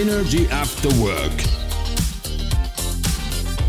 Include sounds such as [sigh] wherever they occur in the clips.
Energy After Work.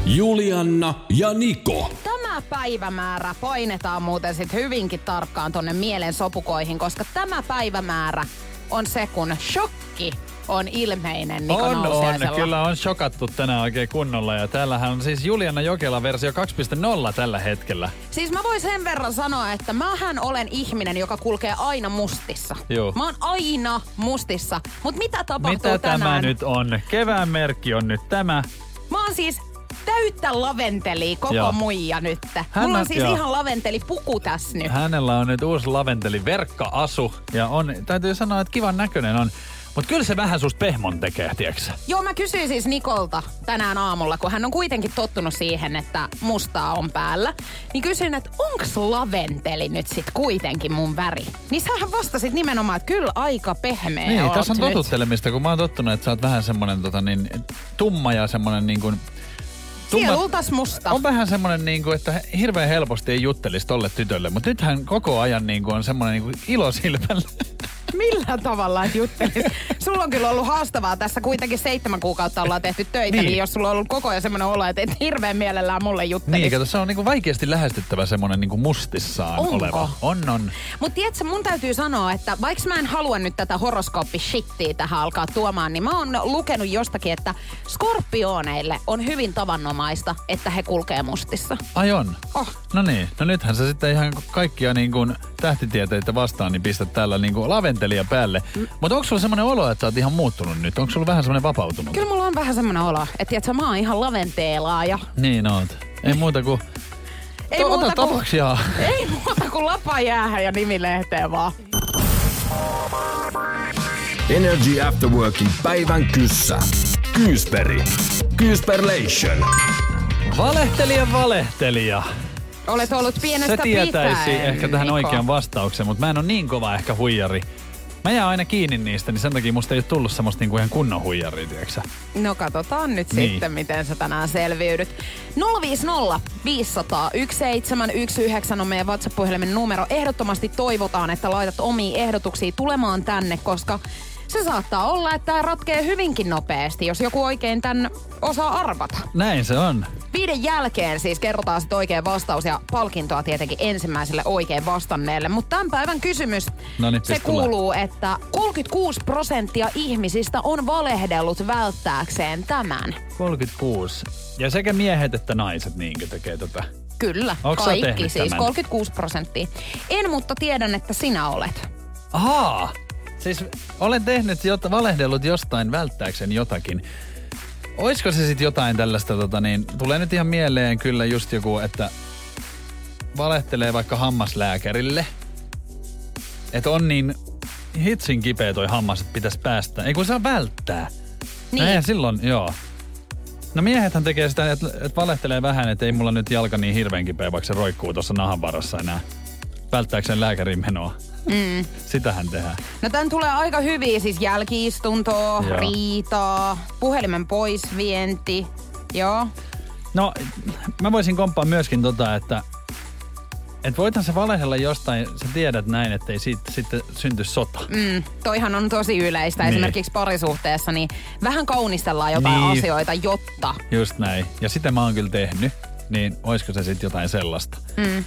Julianna ja Niko. Tämä päivämäärä painetaan muuten sit hyvinkin tarkkaan tonne mielen sopukoihin, koska tämä päivämäärä on se, kun shokki on ilmeinen Niko On, on. Kyllä on shokattu tänään oikein kunnolla. Ja täällähän on siis Juliana Jokela versio 2.0 tällä hetkellä. Siis mä voin sen verran sanoa, että mähän olen ihminen, joka kulkee aina mustissa. Joo. Mä oon aina mustissa. Mut mitä tapahtuu Mitä tänään? tämä nyt on? Kevään merkki on nyt tämä. Mä oon siis täyttä laventeli koko Joo. muija nyt. Hän Mulla on siis joo. ihan laventeli puku tässä nyt. Hänellä on nyt uusi laventeli verkka-asu. Ja on, täytyy sanoa, että kivan näköinen on. Mutta kyllä se vähän susta pehmon tekee, tiedätkö? Joo, mä kysyin siis Nikolta tänään aamulla, kun hän on kuitenkin tottunut siihen, että mustaa on päällä. Niin kysyin, että onks laventeli nyt sit kuitenkin mun väri? Niin sähän vastasit nimenomaan, että kyllä aika pehmeä Niin, oot tässä on nyt. totuttelemista, kun mä oon tottunut, että sä oot vähän semmonen tota, niin, tumma ja semmonen niin kuin... Sielultas musta. On vähän semmonen, niin kuin, että hirveän helposti ei juttelisi tolle tytölle, mutta nythän koko ajan niin kuin, on semmonen niin kuin ilo silmällä. Millä tavalla et juttelis? sulla on kyllä ollut haastavaa tässä kuitenkin seitsemän kuukautta ollaan tehty töitä, niin, Niin. jos sulla on ollut koko ajan semmoinen olo, että et hirveän mielellään mulle juttelis. Niin, kato, se on niinku vaikeasti lähestyttävä semmonen niinku mustissaan Onko? oleva. On, on. Mutta tiedätkö, mun täytyy sanoa, että vaikka mä en halua nyt tätä horoskooppi-shittiä tähän alkaa tuomaan, niin mä oon lukenut jostakin, että skorpioneille on hyvin tavanomaista, että he kulkee mustissa. Ai on. Oh. No niin, no nythän sä sitten ihan kaikkia niin kuin tähtitieteitä vastaan, niin pistät täällä niin kuin laventelia päälle. Mm. Mutta onko sulla semmoinen olo, että sä oot ihan muuttunut nyt? Onko sulla vähän semmoinen vapautunut? Kyllä mulla on vähän semmoinen olo, että tiedätkö, mä oon ihan laventeelaa ja Niin oot. Ei muuta kuin... ei To- muuta ota kuin, tavaksia. ei muuta kuin lapa jäähän ja nimilehteen vaan. Energy After Workin päivän kyssä. Kyysperi. Kyysperlation. Valehtelija, valehtelija. Olet ollut pienestä Se tietäisi pitäen, ehkä tähän Niko. oikean vastauksen, mutta mä en ole niin kova ehkä huijari. Mä jään aina kiinni niistä, niin sen takia musta ei ole tullut semmoista niinku ihan kunnon huijaria, tiedätkö sä? No katsotaan nyt Niin. sitten, miten sä tänään selviydyt. 050 500 1719 on meidän WhatsApp-puhelimen numero. Ehdottomasti toivotaan, että laitat omia ehdotuksia tulemaan tänne, koska se saattaa olla, että tämä ratkee hyvinkin nopeasti, jos joku oikein tämän osaa arvata. Näin se on. Viiden jälkeen siis kerrotaan sitten oikein vastaus ja palkintoa tietenkin ensimmäiselle oikein vastanneelle. Mutta tämän päivän kysymys, Noniin, se kuuluu, että 36 prosenttia ihmisistä on valehdellut välttääkseen tämän. 36. Ja sekä miehet että naiset niinkö tekee tätä. Kyllä, Onks sä kaikki siis, tämän? 36 prosenttia. En, mutta tiedän, että sinä olet. Ahaa! Siis olen tehnyt, jota, valehdellut jostain välttääkseni jotakin. Oisko se sitten jotain tällaista, tota niin, tulee nyt ihan mieleen kyllä just joku, että valehtelee vaikka hammaslääkärille. Että on niin hitsin kipeä toi hammas, että pitäisi päästä. Ei kun saa välttää. Niin. Eihän silloin, joo. No miehethän tekee sitä, että, että valehtelee vähän, että ei mulla nyt jalka niin hirveän kipeä, vaikka se roikkuu tuossa nahan varassa enää. Välttääkseen lääkärin menoa. Mm. Sitähän tehdään. No tän tulee aika hyvin, siis jälkiistuntoa, Joo. riitaa, puhelimen poisvienti. Joo. No, mä voisin komppaa myöskin tota, että et voithan se valehdella jostain, sä tiedät näin, ettei siitä sitten synty sota. Mm, toihan on tosi yleistä. Niin. Esimerkiksi parisuhteessa, niin vähän kaunistellaan jotain Niin. asioita, jotta... Just näin. Ja sitä mä oon kyllä tehnyt. Niin oisko se sitten jotain sellaista? Mm.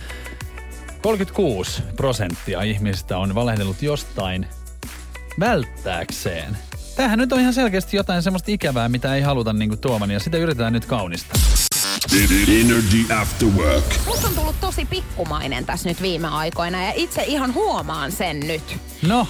36 prosenttia ihmisistä on valehdellut jostain välttääkseen. Tämähän nyt on ihan selkeästi jotain semmoista ikävää, mitä ei haluta niinku tuoman, ja sitä yritetään nyt kaunistaa. Energy After Work. Musta on tullut tosi pikkumainen tässä nyt viime aikoina ja itse ihan huomaan sen nyt. No,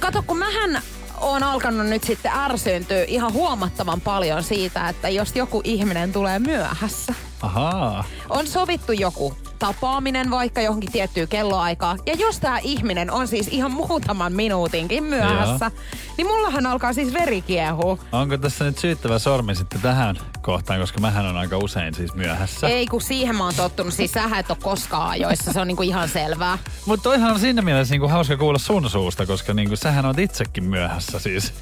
Kato, kun mähän on alkanut nyt sitten ärsyyntyä ihan huomattavan paljon siitä, että jos joku ihminen tulee myöhässä. ahaa. On sovittu joku tapaaminen vaikka johonkin tiettyyn kelloaikaan. Ja jos tämä ihminen on siis ihan muutaman minuutinkin myöhässä, niin mullahan alkaa siis veri kiehua. Onko tässä nyt syyttävä sormi sitten tähän kohtaan, koska mähän on aika usein siis myöhässä. Ei, kun siihen mä oon tottunut. Siis sähän et ole koskaan ajoissa, se on niinku ihan selvää. Mutta toihan on siinä mielessä niinku hauska kuulla sun suusta, koska niinku sähän on itsekin myöhässä siis.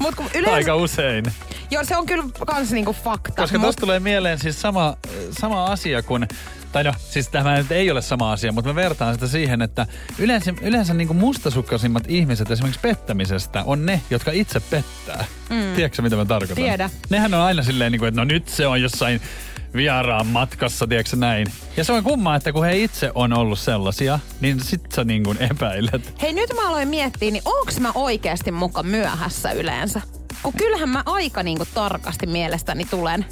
Mut kun yleensä, Aika usein. joo, se on kyllä kans niinku fakta. Koska Mut- tuosta tulee mieleen siis sama, sama asia kuin, tai no siis tämä nyt ei ole sama asia, mutta mä vertaan sitä siihen, että yleensä, yleensä niin mustasukkasimmat ihmiset esimerkiksi pettämisestä on ne, jotka itse pettää. Mm. Tiedätkö mitä mä tarkoitan? Tiedä. Nehän on aina silleen, niin kuin, että no nyt se on jossain vieraan matkassa, tiedätkö näin. Ja se on kummaa, että kun he itse on ollut sellaisia, niin sit sä niin kuin epäilet. Hei, nyt mä aloin miettiä, niin onks mä oikeasti muka myöhässä yleensä? Kun kyllähän mä aika niinku tarkasti mielestäni tulen.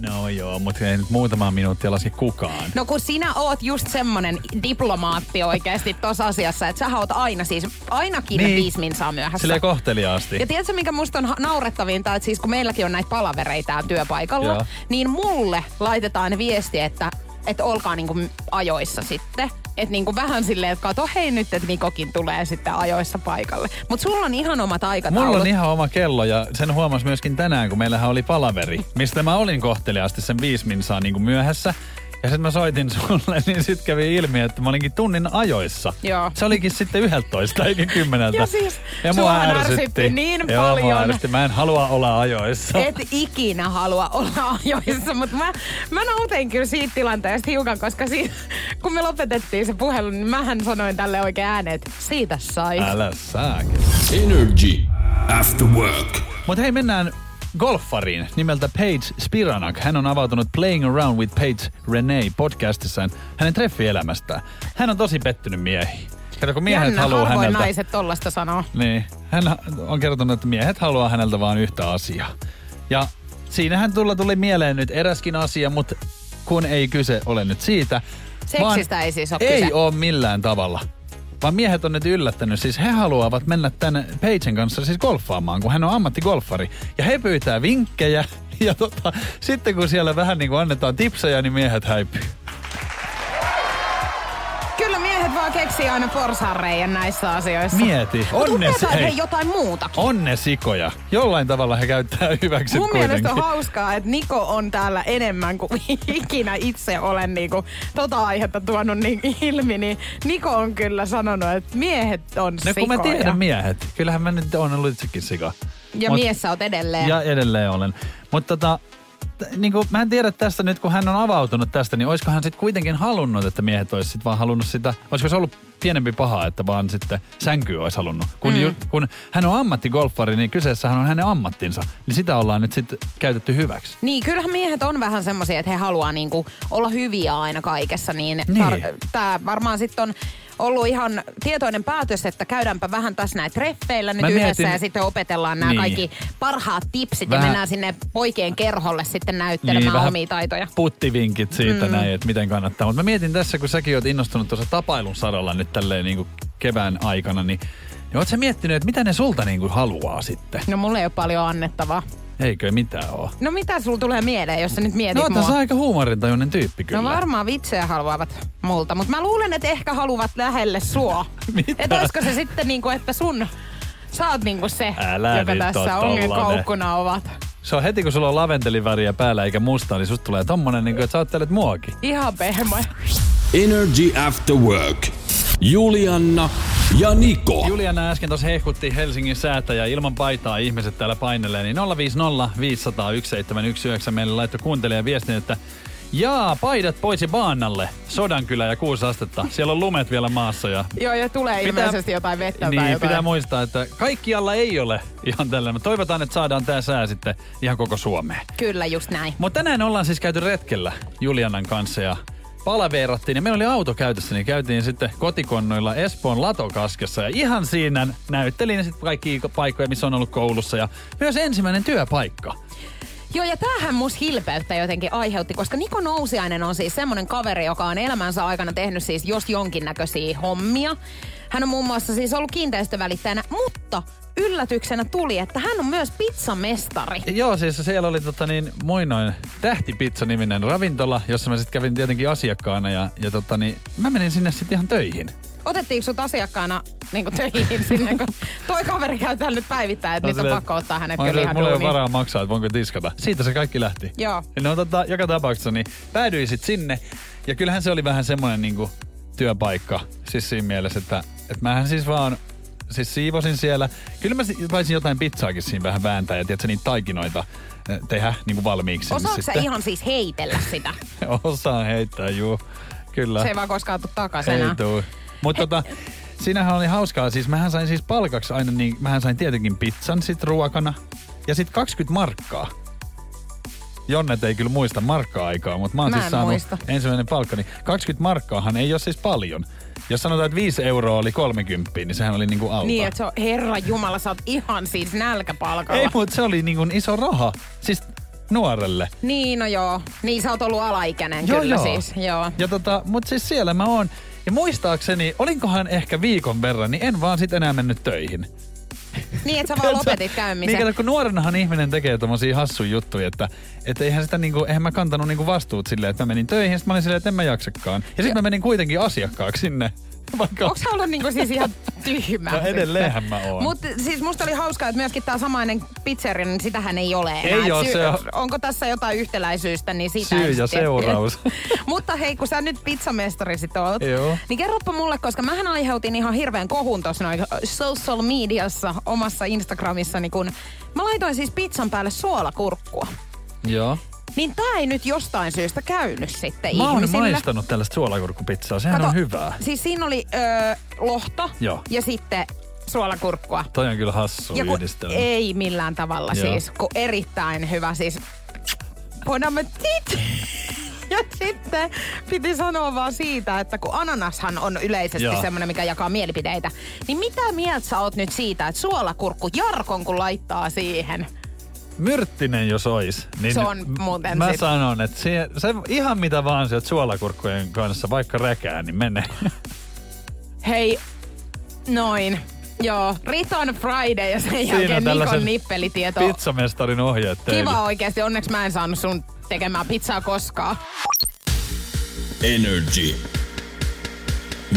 No joo, mutta ei nyt muutama minuuttia laske kukaan. No kun sinä oot just semmonen diplomaatti oikeasti tossa asiassa, että sä oot aina siis, ainakin Niin. viisi minsaa myöhässä. Silleen kohteliaasti. Ja tiedätkö, mikä musta on naurettavinta, että siis kun meilläkin on näitä palavereita työpaikalla, Joo. niin mulle laitetaan viesti, että että olkaa niinku ajoissa sitten. Että niinku vähän silleen, että kato hei nyt, että Nikokin tulee sitten ajoissa paikalle. Mutta sulla on ihan omat aikataulut. Mulla on ihan oma kello ja sen huomasi myöskin tänään, kun meillähän oli palaveri, mistä mä olin kohteliaasti sen viisi minsaa niin kuin myöhässä. Ja sitten mä soitin sulle, [laughs] niin sitten kävi ilmi, että mä olinkin tunnin ajoissa. Joo. Se olikin sitten yhdeltoista eikä kymmeneltä. Ja siis ja mua ärsytti. niin Joo, mua paljon. ärsytti. Mä en halua olla ajoissa. Et ikinä halua olla [laughs] ajoissa, mutta mä, mä nautin kyllä siitä tilanteesta hiukan, koska siitä, [laughs] kun me lopetettiin se puhelu, niin mähän sanoin tälle oikein ääneen, että siitä sai. Älä saakin. Energy After Work. Mutta hei, mennään golfariin nimeltä Paige Spiranak. Hän on avautunut Playing Around with Paige Renee podcastissaan hänen treffielämästään. Hän on tosi pettynyt miehiin. Kato, kun miehet Jännä, haluaa häneltä... naiset tollasta sanoo. Niin, hän on kertonut, että miehet haluaa häneltä vain yhtä asiaa. Ja siinähän tulla tuli mieleen nyt eräskin asia, mutta kun ei kyse ole nyt siitä. Seksistä ei siis oo Ei kyse. ole millään tavalla. Vaan miehet on nyt yllättänyt, siis he haluavat mennä tänne Peijen kanssa siis golfaamaan, kun hän on ammattigolfari. Ja he pyytää vinkkejä, [laughs] ja tota, sitten kun siellä vähän niin kuin annetaan tipsejä, niin miehet häipyy. Keksii aina porsaanreijän näissä asioissa. Mieti, onne, hei, hei, jotain muutakin. onne sikoja. Jollain tavalla he käyttää [laughs] hyväksi Mun kuitenkin. mielestä on hauskaa, että Niko on täällä enemmän kuin [laughs] ikinä itse olen niinku tota aihetta tuonut niin ilmi, niin Niko on kyllä sanonut, että miehet on No kun mä sikoja. tiedän miehet. Kyllähän mä nyt on ollut itsekin sika. Ja Mut- mies sä oot edelleen. Ja edelleen olen. Mutta tota, niin kuin, mä en tiedä tästä nyt, kun hän on avautunut tästä, niin olisiko hän sitten kuitenkin halunnut, että miehet olisi sit vaan halunnut sitä, olisiko se ollut pienempi paha, että vaan sitten sänky olisi halunnut. Kun, mm. ju, kun hän on ammattigolfari, niin kyseessähän on hänen ammattinsa, niin sitä ollaan nyt sitten käytetty hyväksi. Niin, kyllähän miehet on vähän semmoisia, että he haluaa niinku olla hyviä aina kaikessa, niin, Niin. tämä varmaan sitten on ollut ihan tietoinen päätös, että käydäänpä vähän tässä näitä treffeillä nyt Mä yhdessä mietin- ja sitten opetellaan nämä Niin. kaikki parhaat tipsit Vähän- ja mennään sinne poikien kerholle sitten näyttelemään Niin, omia taitoja. Puttivinkit siitä mm. näin, että miten kannattaa. Mutta mä mietin tässä, kun säkin oot innostunut tuossa tapailun saralla nyt tälleen niin kuin kevään aikana, niin, niin oot sä miettinyt, että mitä ne sulta niin kuin haluaa sitten? No mulla ei ole paljon annettavaa. Eikö mitään ole? No mitä sulla tulee mieleen, jos sä nyt mietit No oot sä aika huumorintajuinen tyyppi kyllä. No varmaan vitsejä haluavat multa, mutta mä luulen, että ehkä haluavat lähelle sua. [laughs] Mitä? Että olisiko se sitten niinku, että sun, sä oot niinku se, Älä joka nyt oo tässä omien tollanen. koukkuna ovat. Se on heti, kun sulla on laventeliväriä päällä eikä mustaa, niin susta tulee tommonen, niin kuin, että sä ajattelet muakin. Ihan pehmoja. Energy After Work. Julianna ja Niko. Juliana äsken tuossa hehkutti Helsingin säätä ja ilman paitaa ihmiset täällä painelee, niin 050 500 1719 meille laittoi kuuntelija viestin, että Jaa, paidat pois ja baanalle. Sodankylä ja kuusi astetta. Siellä on lumet vielä maassa ja Joo, ja tulee Pitää- ilmeisesti jotain vettä niin, tai jotain. pitää muistaa, että kaikkialla ei ole ihan tällä. Mutta toivotaan, että saadaan tää sää sitten ihan koko Suomeen. Kyllä, just näin. Mutta tänään ollaan siis käyty retkellä Julianan kanssa ja palaveerattiin ja meillä oli auto käytössä, niin käytiin sitten kotikonnoilla Espoon Latokaskessa ja ihan siinä näyttelin sitten kaikki paikkoja, missä on ollut koulussa ja myös ensimmäinen työpaikka. Joo, ja tämähän mus hilpeyttä jotenkin aiheutti, koska Niko Nousiainen on siis semmoinen kaveri, joka on elämänsä aikana tehnyt siis jos jonkinnäköisiä hommia. Hän on muun muassa siis ollut kiinteistövälittäjänä, mutta yllätyksenä tuli, että hän on myös pizzamestari. Joo, siis siellä oli tota niin, muinoin Tähtipizza-niminen ravintola, jossa mä sitten kävin tietenkin asiakkaana ja, ja tota niin, mä menin sinne sitten ihan töihin. Otettiinko sut asiakkaana niin töihin sinne, kun toi kaveri käy täällä nyt päivittäin, että No nyt on pakko ottaa hänet kyllä ihan Mulla ei ole varaa maksaa, että voinko tiskata. Siitä se kaikki lähti. Joo. No tota, joka tapauksessa niin päädyin sit sinne. Ja kyllähän se oli vähän semmoinen niinku työpaikka. Siis siinä mielessä, että, että mähän siis vaan siis siivosin siellä. Kyllä mä si- taisin jotain pizzaakin siinä vähän vääntää ja tiedätkö, niitä taikinoita eh, tehdä niinku valmiiksi. sinne Osaatko sä sitten. ihan siis heitellä sitä? [laughs] Osaan heittää, juu. Kyllä. Se ei vaan koskaan tule takaisin Ei tuu. Mutta tota, siinähän oli hauskaa. Siis mähän sain siis palkaksi aina niin, mähän sain tietenkin pizzan sit ruokana. Ja sit 20 markkaa. Jonnet ei kyllä muista markkaa-aikaa, mutta mä oon Mä siis saanut muista. ensimmäinen palkka. Niin 20 markkaahan ei ole siis paljon. Jos sanotaan, että 5 euroa oli 30, niin sehän oli niinku alta. Niin, että se on, herra jumala, sä oot ihan siis nälkäpalkalla. Ei, mutta se oli niinku iso raha. Siis nuorelle. Niin, no joo. Niin, sä oot ollut alaikäinen Joo, kyllä joo. siis. Joo. Ja tota, mut siis siellä mä oon. Ja muistaakseni, olinkohan ehkä viikon verran, niin en vaan sit enää mennyt töihin. [laughs] Niin, että sä vaan lopetit käymisen. Niin, kato, kun nuorenahan ihminen tekee tommosia hassuja juttuja, että, että eihän sitä niinku, eihän mä kantanut niinku vastuut silleen, että mä menin töihin, sit mä olin silleen, että en mä jaksakaan. Ja sitten mä menin kuitenkin asiakkaaksi sinne. Onko sä ollut niinku siis ihan tyhmä? No edelleenhän mä oon. Mutta siis musta oli hauskaa, että myöskin tämä samainen pizzeria, niin sitähän ei ole enää. Ei oo, se on- Onko tässä jotain yhtäläisyystä, niin sitä Syy ja seuraus. [laughs] Mutta hei, kun sä nyt pizzamestari sit oot, Joo. niin kerropa mulle, koska mähän aiheutin ihan hirveän kohun tuossa noin social mediassa omassa Instagramissani, kun mä laitoin siis pizzan päälle suolakurkkua. Joo. Niin tää ei nyt jostain syystä käynyt sitten Mä oon ihmisille. maistanut tällaista suolakurkkupizzaa, sehän Kato, on hyvää. Siis siinä oli öö, lohto Joo. ja sitten suolakurkkua. Toi on kyllä hassu Ja kun yhdistelmä. ei millään tavalla Joo. siis, kun erittäin hyvä siis. Bon appetit! [laughs] Ja sitten piti sanoa vaan siitä, että kun ananashan on yleisesti Joo. semmoinen, mikä jakaa mielipiteitä, niin mitä mieltä sä oot nyt siitä, että suolakurkku Jarkon kun laittaa siihen? Myrttinen jos ois. Niin Se on muuten Mä sit- sanon, että se, se, ihan mitä vaan sieltä suolakurkkujen kanssa, vaikka räkää, niin menee. Hei, noin. Joo, Riton Friday ja sen Siinä jälkeen Nikon nippelitieto. Pizzamestarin ohjeet teille. Kiva oikeasti, onneksi mä en saanut sun tekemään pizzaa koskaan. Energy.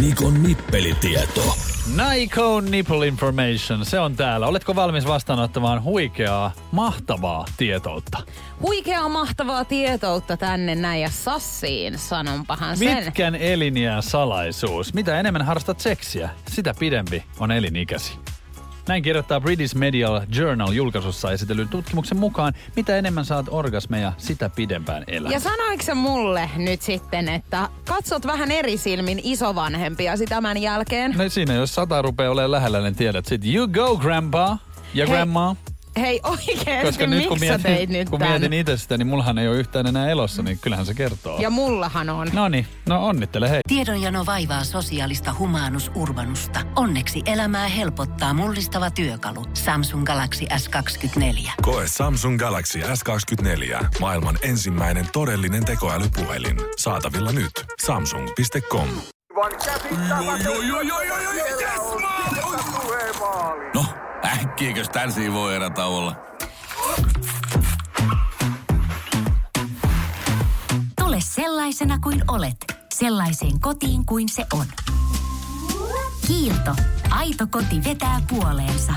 Nikon nippelitieto. Nike Nipple Information, se on täällä. Oletko valmis vastaanottamaan huikeaa, mahtavaa tietoutta? Huikeaa mahtavaa tietoutta tänne näin ja sassiin, sanonpahan sen. Pitkän eliniän salaisuus. Mitä enemmän harrastat seksiä, sitä pidempi on elinikäsi. Näin kirjoittaa British Medical Journal julkaisussa esitellyn tutkimuksen mukaan, mitä enemmän saat orgasmeja, sitä pidempään elät. Ja sanoiko se mulle nyt sitten, että katsot vähän eri silmin isovanhempiasi tämän jälkeen? No siinä, jos sata rupeaa olemaan lähellä, niin tiedät sit you go grandpa ja Hei, grandma. Hei oikeesti, Koska nyt kun miksi sä teit mietin, nyt kun tän? mietin itse sitä, niin mullahan ei ole yhtään enää elossa, niin kyllähän se kertoo. Ja mullahan on. No niin, no onnittele hei. Tiedonjano vaivaa sosiaalista humanus urbanusta. Onneksi elämää helpottaa mullistava työkalu. Samsung Galaxy S24. Koe Samsung Galaxy S24. Maailman ensimmäinen todellinen tekoälypuhelin. Saatavilla nyt. Samsung.com. No, äkkiäkös tän voi erä olla? Tule sellaisena kuin olet, sellaiseen kotiin kuin se on. Kiilto. Aito koti vetää puoleensa.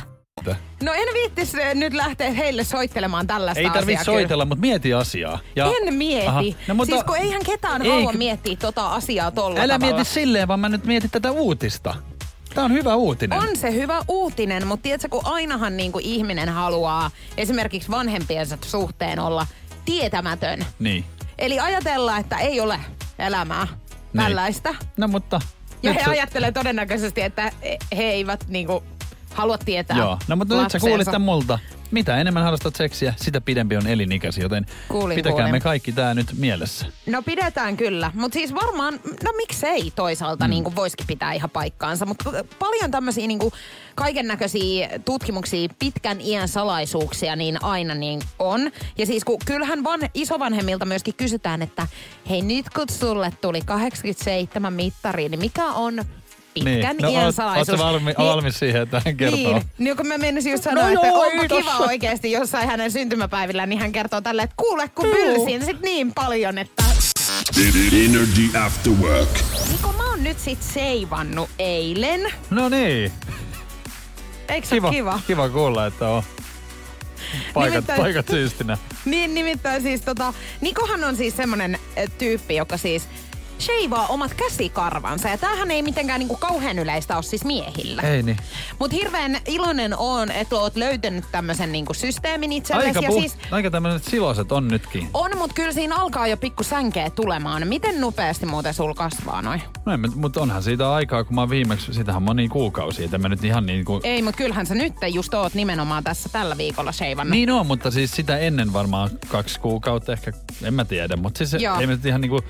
No en viittis eh, nyt lähteä heille soittelemaan tällaista Ei tarvi asiaa soitella, mutta mieti asiaa. Ja, En mieti. Aha. No, mutta, siis kun eihän ketään Ei, halua miettiä tota asiaa tolla Älä tavalla. mieti silleen, vaan mä nyt mietin tätä uutista. Tää on hyvä uutinen. On se hyvä uutinen, mutta tiedätkö, kun ainahan niin kuin ihminen haluaa esimerkiksi vanhempiensa suhteen olla tietämätön. Niin. Eli ajatella, että ei ole elämää tällaista. No mutta... Ja he sä- ajattelee todennäköisesti, että he eivät niinku halua tietää Joo, no mutta nyt sä lapsensa. kuulit tän multa. Mitä enemmän harrastat seksiä, sitä pidempi on elinikäsi, joten Kuulin, pitäkäämme kuulin. kaikki tää nyt mielessä. No pidetään kyllä, mutta siis varmaan, no miksei toisaalta mm. niin voisikin pitää ihan paikkaansa, mutta paljon tämmöisiä niin kaiken näköisiä tutkimuksia, pitkän iän salaisuuksia niin aina niin on. Ja siis kun kyllähän van, isovanhemmilta myöskin kysytään, että hei nyt kun sulle tuli 87 mittari, niin mikä on pitkän no, iän salaisuus. Ootko valmi, valmis siihen, että hän kertoo? Niin, niin kun mä menisin just sanoa, No että joo, onpa kiva tossa. oikeasti jossain hänen syntymäpäivillä, niin hän kertoo tälle, että kuule kun pylsin sit niin paljon, että Energy After Work. Niko mä oon nyt sit seivannut eilen. No niin. Eikö se Kiva, kiva? kiva? kuulla, että on paikat, Nimittäin- paikat siistinä. Niin nimittäin siis tota, Nikohan on siis semmonen tyyppi, joka siis sheivaa omat käsikarvansa. Ja tämähän ei mitenkään niinku kauhean yleistä ole siis miehillä. Ei niin. Mut hirveän iloinen on, että oot löytänyt tämmöisen niinku systeemin itsellesi. Aika, ja puh- siis aika tämmöiset siloset on nytkin. on, mut kyllä siinä alkaa jo pikku sänkeä tulemaan. Miten nopeasti muuten sul kasvaa noin? No mä- mutta onhan siitä aikaa, kun mä oon viimeksi, sitähän moni kuukausi, että mä nyt ihan niin kuin... Ei, mut kyllähän sä nyt just oot nimenomaan tässä tällä viikolla sheivannut. Niin on, mutta siis sitä ennen varmaan kaksi kuukautta ehkä, en mä tiedä. Mutta siis Joo. ei me nyt ihan niinku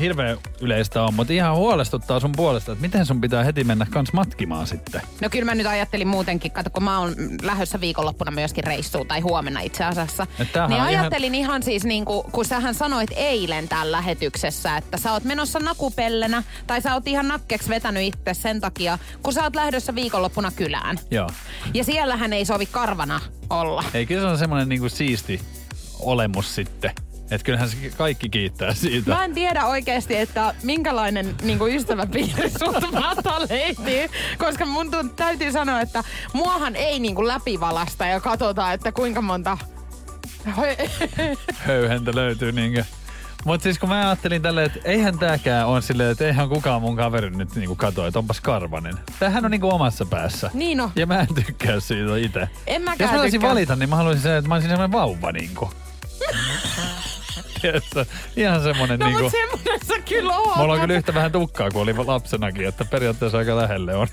hirveän yleistä on, mutta ihan huolestuttaa sun puolesta, että miten sun pitää heti mennä kans matkimaan sitten. No kyllä mä nyt ajattelin muutenkin, kato kun mä oon lähdössä viikonloppuna myöskin reissuun, tai huomenna itse asiassa. Niin on ihan- ajattelin ihan siis niin kuin, kun sähän sanoit eilen täällä lähetyksessä, että sä oot menossa nakupellenä, tai sä oot ihan nakkeksi vetänyt itse sen takia, kun sä oot lähdössä viikonloppuna kylään. Joo. Ja siellähän ei sovi karvana olla. Ei, kyllä se on semmoinen niinku siisti olemus sitten. Että kyllähän se kaikki kiittää siitä. Mä en tiedä oikeasti, että minkälainen niin kuin ystäväpiiri sulta [laughs] löytyy, koska mun tunt- täytyy sanoa, että muahan ei niin kuin läpivalasta ja katsotaan, että kuinka monta... [laughs] höyhentä löytyy niinkö. Mutta siis kun mä ajattelin tälleen, että eihän tääkään on silleen, että eihän kukaan mun kaveri nyt niinku katso, että onpas karvanen. Tämähän on niinku omassa päässä. Niin on. Ja mä en tykkää siitä itse. En mäkään Jos mä tykkää. valita, niin mä haluaisin sen, että mä olisin semmoinen vauva niinku. [laughs] Tiedätkö? Ihan semmoinen No niinku... mut semmonen sä kyllä oot. Mulla on kyllä yhtä vähän tukkaa kuin oli lapsenakin, että periaatteessa aika lähelle on.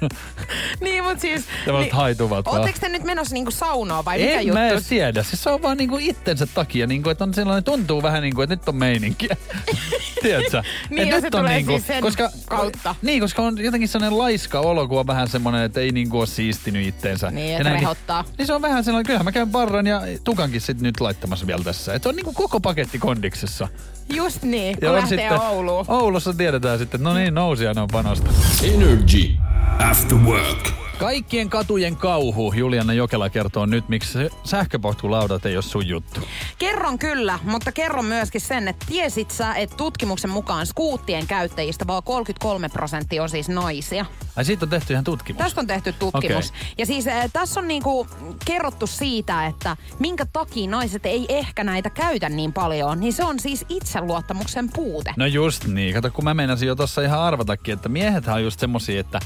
Niin mut siis... Tämmöiset haituvat vaan. Te nyt menossa niinku saunoa vai mikä En juttu? mä edes tiedä. Siis se on vaan niinku itsensä takia, niinku, että on sellainen, tuntuu vähän niinku, että nyt on meininkiä. [laughs] Tiedätkö? Niin, ja nyt se on tulee niinku, siis sen kautta. Niin, koska on jotenkin sellainen laiska olo, kun on vähän semmoinen, että ei niinku ole siistinyt itteensä. Niin, että näinkin- rehottaa. Niin se on vähän sellainen, kyllähän mä käyn parran ja tukankin sit nyt laittamassa vielä tässä. Että on niinku koko paketti kondiksessa. Just niin, kun Ja on lähtee sitten, Ouluun. Oulussa tiedetään sitten, no niin, nousijan on panosta. Energy After Work. Kaikkien katujen kauhu, Juliana Jokela kertoo nyt, miksi sähköpotkulaudat ei ole sun juttu. Kerron kyllä, mutta kerron myöskin sen, että tiesit sä, että tutkimuksen mukaan skuuttien käyttäjistä vaan 33 prosenttia on siis naisia. Ai siitä on tehty ihan tutkimus. Tästä on tehty tutkimus. Okei. Ja siis äh, tässä on niinku kerrottu siitä, että minkä takia naiset ei ehkä näitä käytä niin paljon, niin se on siis itseluottamuksen puute. No just niin. Kato, kun mä meinasin jo tuossa ihan arvatakin, että miehethän on just semmosia, että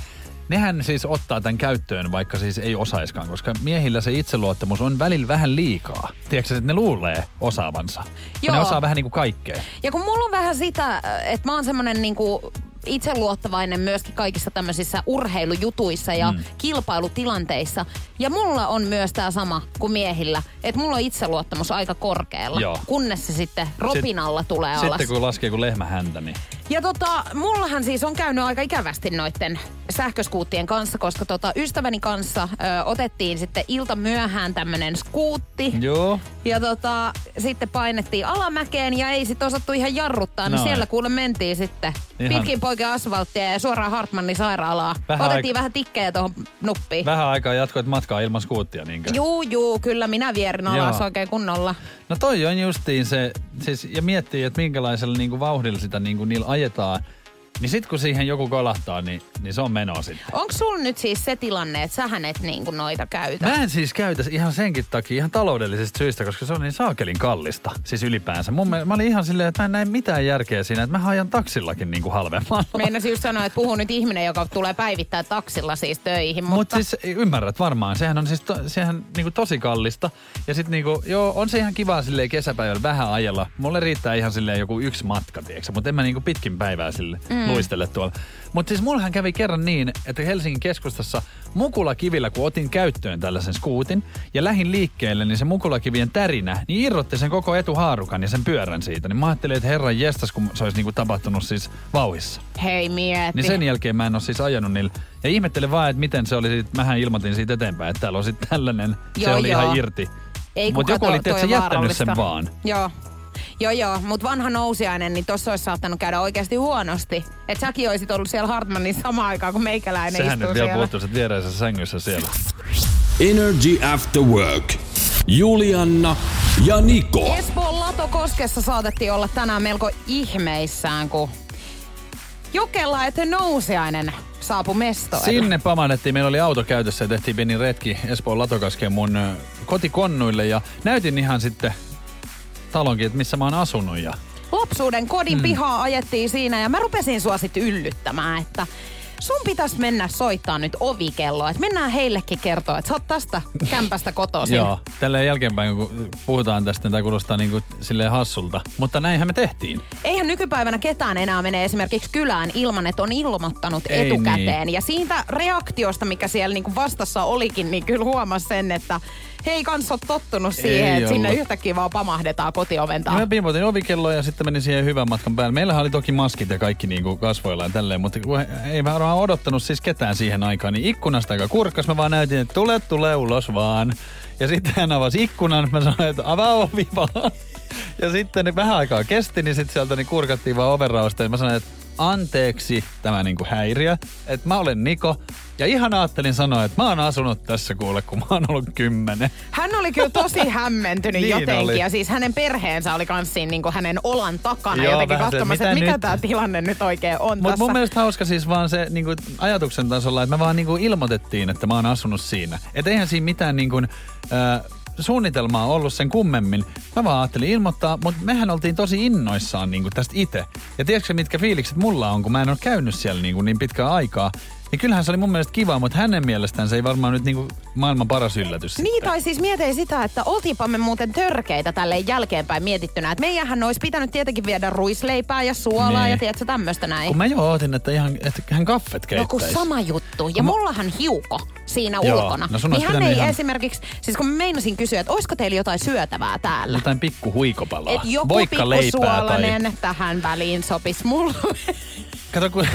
nehän siis ottaa tämän käyttöön, vaikka siis ei osaiskaan, koska miehillä se itseluottamus on välillä vähän liikaa. Tiedätkö, että ne luulee osaavansa. Ja ne Joo. osaa vähän niin kuin kaikkea. Ja kun mulla on vähän sitä, että mä oon semmonen niinku itseluottavainen myöskin kaikissa tämmöisissä urheilujutuissa ja mm. kilpailutilanteissa. Ja mulla on myös tämä sama kuin miehillä, että mulla on itseluottamus aika korkealla, Joo. kunnes se sitten ropinalla tulee alas. Sitten kun laskee kuin lehmä häntä, niin... Ja tota, mullahan siis on käynyt aika ikävästi noitten sähköskuuttien kanssa, koska tota, ystäväni kanssa ö, otettiin sitten ilta myöhään tämmönen skuutti. Joo. Ja tota, sitten painettiin alamäkeen ja ei sitten osattu ihan jarruttaa, niin Noin. siellä kuule mentiin sitten Ihan- pitkin poikin asfalttia ja suoraan Hartmannin sairaalaa. Vähän Otettiin aik- vähän tikkejä tuohon nuppiin. Vähän aikaa jatkoit matkaa ilman skuuttia, niinkö? Juu, juu, kyllä minä vierin alas Joo. oikein kunnolla. No toi on justiin se, siis, ja miettii, että minkälaisella niinku vauhdilla sitä niinku niillä ajetaan. Niin sit kun siihen joku kolahtaa, niin, niin se on meno sitten. Onko sulla nyt siis se tilanne, että sähän et niinku noita käytä? Mä en siis käytä ihan senkin takia, ihan taloudellisista syistä, koska se on niin saakelin kallista, siis ylipäänsä. Mun mä olin ihan silleen, että mä en näe mitään järkeä siinä, että mä ajan taksillakin niin kuin halvemmalla. [laughs] Meinasin just sanoa, että puhuu nyt ihminen, joka tulee päivittää taksilla siis töihin, mutta... Mutta siis ymmärrät varmaan, sehän on siis to, sehän niinku tosi kallista. Ja sitten niinku, joo, on se ihan kiva silleen kesäpäivällä vähän ajella. Mulle riittää ihan silleen joku yksi matka, tiedätkö? Mutta en mä niinku pitkin päivää sille mm. Luistele tuolla. Mutta siis mullahan kävi kerran niin, että Helsingin keskustassa Mukulakivillä, kun otin käyttöön tällaisen skuutin ja lähin liikkeelle, niin se Mukulakivien tärinä, niin irrotti sen koko etuhaarukan ja sen pyörän siitä. Niin mä ajattelin, että herran jestas, kun se olisi niinku tapahtunut siis vauhissa. Hei mieti. Niin sen jälkeen mä en ole siis ajanut niillä. Ja ihmettelen vaan, että miten se oli, sit, mähän ilmoitin siitä eteenpäin, että täällä on sitten tällainen, se Joo, oli joo. ihan irti. Mutta joku oli tietysti jättänyt sen vaan. Joo. Joo joo, mutta vanha nousiainen, niin tossa olisi saattanut käydä oikeasti huonosti. Että säkin olisit ollut siellä Hartmanin samaan aikaan, kun meikäläinen Sehän istuu nyt vielä siellä. puuttuisit viereisessä sängyssä siellä. Energy After Work. Julianna ja Niko. Espoon Latokoskessa saatettiin olla tänään melko ihmeissään, kun Jokella, että nousiainen saapui mestoille. Sinne pamahdettiin, meillä oli auto käytössä ja tehtiin pieni retki Espoon Latokaskeen mun kotikonnuille ja näytin ihan sitten talonkin, että missä mä oon asunut ja Lapsuuden kodin pihaa ajettiin siinä ja mä rupesin sua sit yllyttämään, että sun pitäisi mennä soittaa nyt ovikelloa. Että mennään heillekin kertoa, että sä oot tästä kämpästä kotoisin. Joo, tälleen jälkeenpäin kun puhutaan tästä, niin tämä kuulostaa niin kuin silleen hassulta. Mutta näinhän me tehtiin. Eihän nykypäivänä ketään enää mene esimerkiksi kylään ilman, että on ilmoittanut Ei etukäteen. niin. Ja siitä reaktiosta, mikä siellä niinku vastassa olikin, niin kyllä huomasi sen, että hei kans oot tottunut siihen, Ei että sinne yhtäkkiä vaan pamahdetaan kotioven Ja taa. mä pimpotin ovikelloa ja sitten menin siihen hyvän matkan päälle. Meillähän oli toki maskit ja kaikki niin kuin kasvoillaan tälleen, mutta ei varmaan odottanut siis ketään siihen aikaan, niin ikkunasta aika kurkkas mä vaan näytin, että tule, tule ulos vaan. Ja sitten hän avasi ikkunan, mä sanoin, että avaa ovi vaan. Ja sitten niin vähän aikaa kesti, niin sitten sieltä niin kurkattiin vaan overrausta ja mä sanoin, että anteeksi tämä niinku häiriö, että mä olen Niko. Ja ihan ajattelin sanoa, että mä oon asunut tässä kuule, kun mä oon ollut kymmenen. Hän oli kyllä tosi [laughs] hämmentynyt Niin jotenkin oli. ja siis hänen perheensä oli kans siinä niin hänen olan takana Joo, jotenkin katsomassa, että mikä tämä tilanne nyt oikein on Mutta tässä. mun mielestä hauska siis vaan se niinku, ajatuksen tasolla, että me vaan niinku ilmoitettiin, että mä oon asunut siinä. Että eihän siinä mitään niinku, äh, suunnitelmaa ollut sen kummemmin. Mä vaan ajattelin ilmoittaa, mutta mehän oltiin tosi innoissaan niinku tästä itse. Ja tiedätkö mitkä fiilikset mulla on, kun mä en ole käynyt siellä niinku niin pitkää aikaa. Niin kyllähän se oli mun mielestä kiva, mutta hänen mielestään se ei varmaan nyt niinku maailman paras yllätys. Niin, sitten. tai siis mietin sitä, että oltiinpa me muuten törkeitä tälleen jälkeenpäin mietittynä. Että meidänhän olisi pitänyt tietenkin viedä ruisleipää ja suolaa Niin. ja tiedätkö tämmöistä näin. Kun mä jo ootin, että, ihan, että hän kaffet No kun keittäisi. sama juttu. Ja Kun mä- mullahan hiuko siinä Joo, ulkona. no niin hän ei ihan- esimerkiksi, siis kun mä meinasin kysyä, että olisiko teillä jotain syötävää täällä. Jotain pikku huikopalaa. Et joku Voikka leipää tai... tähän väliin sopisi mulle. Kato, kun,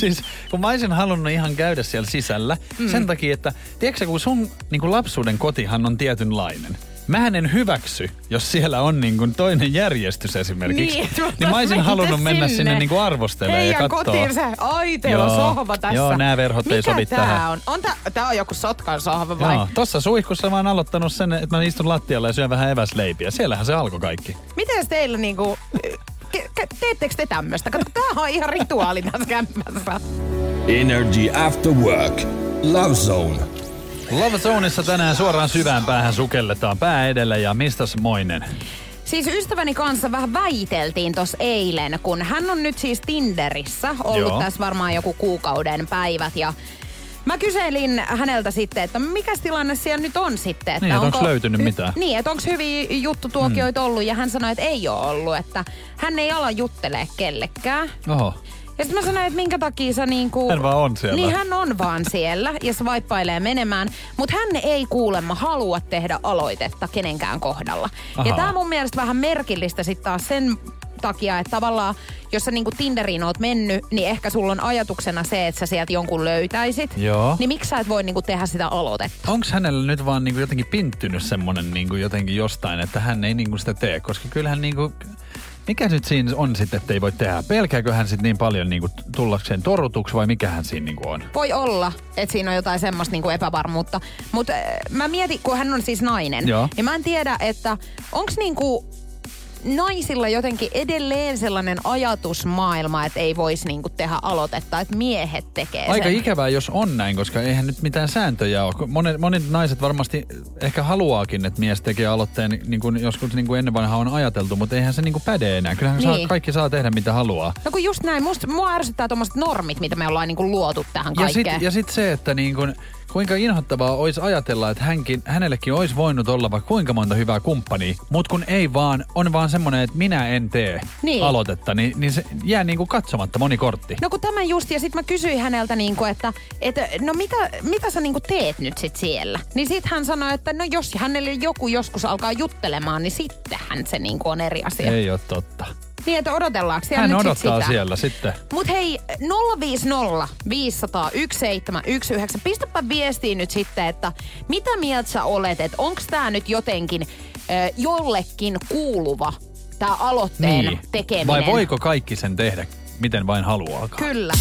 siis, kun mä olisin halunnut ihan käydä siellä sisällä mm. sen takia, että tiedätkö kun sun niin kuin lapsuuden kotihan on tietynlainen. Mähän en hyväksy, jos siellä on niin kuin toinen järjestys esimerkiksi. Niin, Niin, niin mä olisin halunnut mennä sinne. sinne niin kuin arvostelemaan ja Heidän katsoa. kotiin se, ai teillä on sohva tässä. Joo, nää verhot ei Mikä sovi tää tähän. on? on tää, tää on joku sotkan sohva vai? Joo, tossa suihkussa mä oon aloittanut sen, että mä istun lattialla ja syön vähän eväsleipiä. Siellähän se alkoi kaikki. Miten teillä niinku... Teettekö te tämmöistä? Kato, tää on ihan rituaali tässä kämpässä. Energy After Work. Love Zone. Love Zoneissa tänään suoraan syvään päähän sukelletaan pää edellä ja mistäs moinen? Siis ystäväni kanssa vähän väiteltiin tos eilen, kun hän on nyt siis Tinderissä ollut Joo. tässä varmaan joku kuukauden päivät ja Mä kyselin häneltä sitten, että mikä tilanne siellä nyt on sitten. Että Niin, että onks löytynyt mitään? Niin, että onko hyviä juttutuokioita ollut ja hän sanoi, että ei ole ollut, että hän ei ala juttelee kellekään. Oho. Ja sitten mä sanoin, että minkä takia sä niinku... Hän vaan on siellä. Niin hän on vaan siellä ja se vaippailee menemään. Mutta hän ei kuulemma halua tehdä aloitetta kenenkään kohdalla. Aha. Ja tämä mun mielestä vähän merkillistä sitten taas sen takia, että tavallaan jos sä niinku Tinderiin oot mennyt, niin ehkä sulla on ajatuksena se, että sä sieltä jonkun löytäisit. Joo. Niin miksi sä et voi niinku tehdä sitä aloitetta? Onko hänellä nyt vaan niinku jotenkin pinttynyt semmonen niinku jotenkin jostain, että hän ei niinku sitä tee? Koska kyllähän niinku, mikä nyt siinä on sitten, että ei voi tehdä? Pelkääkö hän sitten niin paljon niinku tullakseen torutuksi vai mikä hän siinä niinku on? Voi olla, että siinä on jotain semmoista niinku epävarmuutta. Mutta äh, mä mietin, kun hän on siis nainen, Joo. niin mä en tiedä, että onks niinku naisilla jotenkin edelleen sellainen ajatusmaailma, että ei voisi niinku tehdä aloitetta, että miehet tekee Aika sen. ikävää, jos on näin, koska eihän nyt mitään sääntöjä ole. Monet, monet naiset varmasti ehkä haluaakin, että mies tekee aloitteen, niin kuin joskus niin kuin ennen vanhaa on ajateltu, mutta eihän se niin kuin päde enää. Kyllähän niin. saa, Niin. kaikki saa tehdä mitä haluaa. No kun just näin, musta, mua ärsyttää tuommoiset normit, mitä me ollaan niinku luotu tähän Ja kaikkeen. sitten ja sit se, että niin kun, kuinka inhottavaa olisi ajatella, että hänkin, hänellekin olisi voinut olla vaikka kuinka monta hyvää kumppania, mutta kun ei vaan, on vaan semmoinen, että minä en tee Niin. aloitetta, niin, niin se jää niin kuin katsomatta moni kortti. No kun tämä just, ja sitten mä kysyin häneltä, niinku, että, että no mitä, mitä sä niinku teet nyt sit siellä? Niin sit hän sanoi, että no jos hänelle joku joskus alkaa juttelemaan, niin sittenhän se niinku on eri asia. Ei ole totta. Niin, että odotellaanko siellä Hän nyt sit odottaa sitä? siellä sitten. Mut hei, 050 500 1719. Pistäpä viestiin nyt sitten, että mitä mieltä sä olet, että onks tää nyt jotenkin ö, jollekin kuuluva tämä aloitteen Niin. tekeminen. Vai voiko kaikki sen tehdä, miten vain haluaa? Kyllä.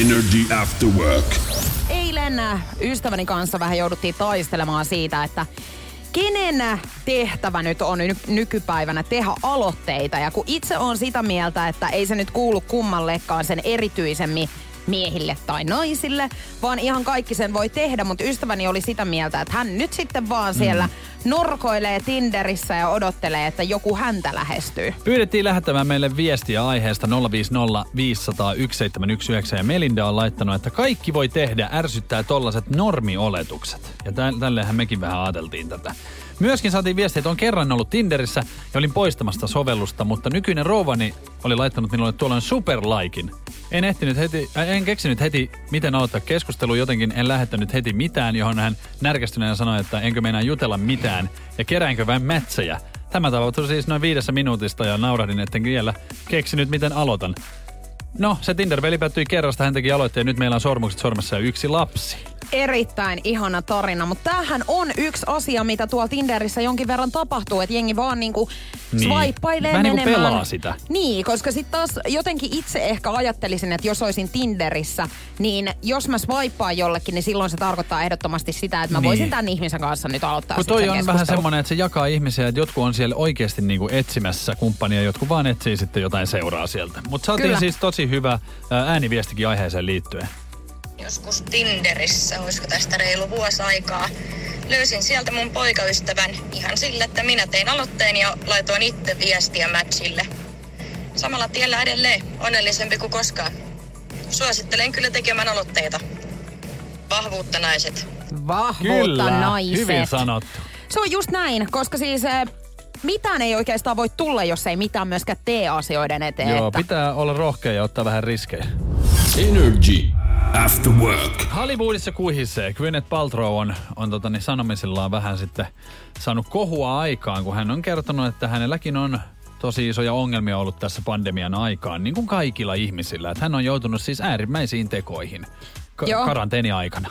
Energy After Work. Eilen äh, ystäväni kanssa vähän jouduttiin taistelemaan siitä, että kenen tehtävä nyt on ny- nykypäivänä tehdä aloitteita. Ja kun itse on sitä mieltä, että ei se nyt kuulu kummallekaan sen erityisemmin miehille tai naisille, vaan ihan kaikki sen voi tehdä, mutta ystäväni oli sitä mieltä, että hän nyt sitten vaan siellä mm. norkoilee Tinderissä ja odottelee, että joku häntä lähestyy. Pyydettiin lähettämään meille viestiä aiheesta 050 500 1719 ja Melinda on laittanut, että kaikki voi tehdä ärsyttää tollaset normioletukset. Ja tä- tälleenhän mekin vähän ajateltiin tätä. Myöskin saatiin viestiä, että on kerran ollut Tinderissä ja olin poistamasta sovellusta, mutta nykyinen rouvani oli laittanut minulle tuolloin superlaikin. En ehtinyt heti, äh, en keksinyt heti, miten aloittaa keskustelu, jotenkin en lähettänyt heti mitään, johon hän närkästyneenä sanoi, että enkö meinaa jutella mitään ja keräänkö vain mätsejä. Tämä tapahtui siis noin viidessä minuutista ja naurahdin, etten vielä keksinyt, miten aloitan. No, se Tinder-veli päättyi kerrasta, hän teki aloitteen, nyt meillä on sormukset sormessa ja yksi lapsi. Erittäin ihana tarina, mutta tämähän on yksi asia, mitä tuolla Tinderissä jonkin verran tapahtuu, että jengi vaan niinku Niin. swipeilee Vähän niinku menemään. pelaa sitä. Niin, koska sitten taas jotenkin itse ehkä ajattelisin, että jos olisin Tinderissä, niin jos mä swipaan jollekin, niin silloin se tarkoittaa ehdottomasti sitä, että mä Niin. voisin tämän ihmisen kanssa nyt aloittaa Kun toi on vähän semmoinen, että se jakaa ihmisiä, että jotkut on siellä oikeasti niinku etsimässä kumppania, jotkut vaan etsii sitten jotain seuraa sieltä. Mutta saatiin Kyllä. siis tosi hyvä ää, ääniviestikin aiheeseen liittyen. Joskus Tinderissä, olisiko tästä reilu vuosi aikaa. Löysin sieltä mun poikaystävän ihan sillä, että minä tein aloitteen ja laitoin itse viestiä matchille. Samalla tiellä edelleen, onnellisempi kuin koskaan. Suosittelen kyllä tekemään aloitteita. Vahvuutta naiset. Vahvuutta Kyllä, naiset. hyvin sanottu. Se on just näin, koska siis äh, mitään ei oikeastaan voi tulla, jos ei mitään myöskään tee asioiden eteen. Joo, että pitää olla rohkea ja ottaa vähän riskejä. Energy After Work. Hollywoodissa kuhisee. Gwyneth Paltrow on, on tota, niin sanomisillaan vähän sitten saanut kohua aikaan, kun hän on kertonut, että hänelläkin on tosi isoja ongelmia ollut tässä pandemian aikaan, niin kuin kaikilla ihmisillä. Että hän on joutunut siis äärimmäisiin tekoihin ka- Joo. karanteeni-aikana.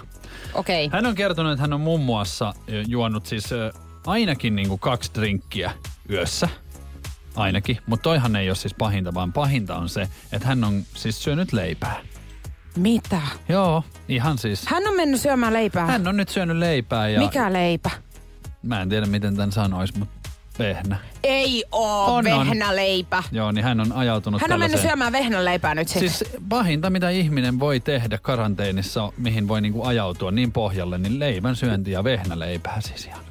Okei. Okay. Hän on kertonut, että hän on muun muassa ö, juonut siis ö, ainakin niin kuin kaksi drinkkiä yössä. Ainakin. Mutta toihan ei ole siis pahinta, vaan pahinta on se, että hän on siis syönyt leipää. Mitä? Joo, ihan siis. Hän on mennyt syömään leipää. Hän on nyt syönyt leipää ja Mikä leipä? mä en tiedä miten tämän sanois, mutta vehnä. Ei oo On, on. vehnäleipä. Joo, niin hän on ajautunut Hän on mennyt tällaiseen- syömään vehnäleipää nyt sitten. Siis pahinta, mitä ihminen voi tehdä karanteenissa, mihin voi niinku ajautua niin pohjalle, niin leivän syönti ja vehnäleipää siis ihan.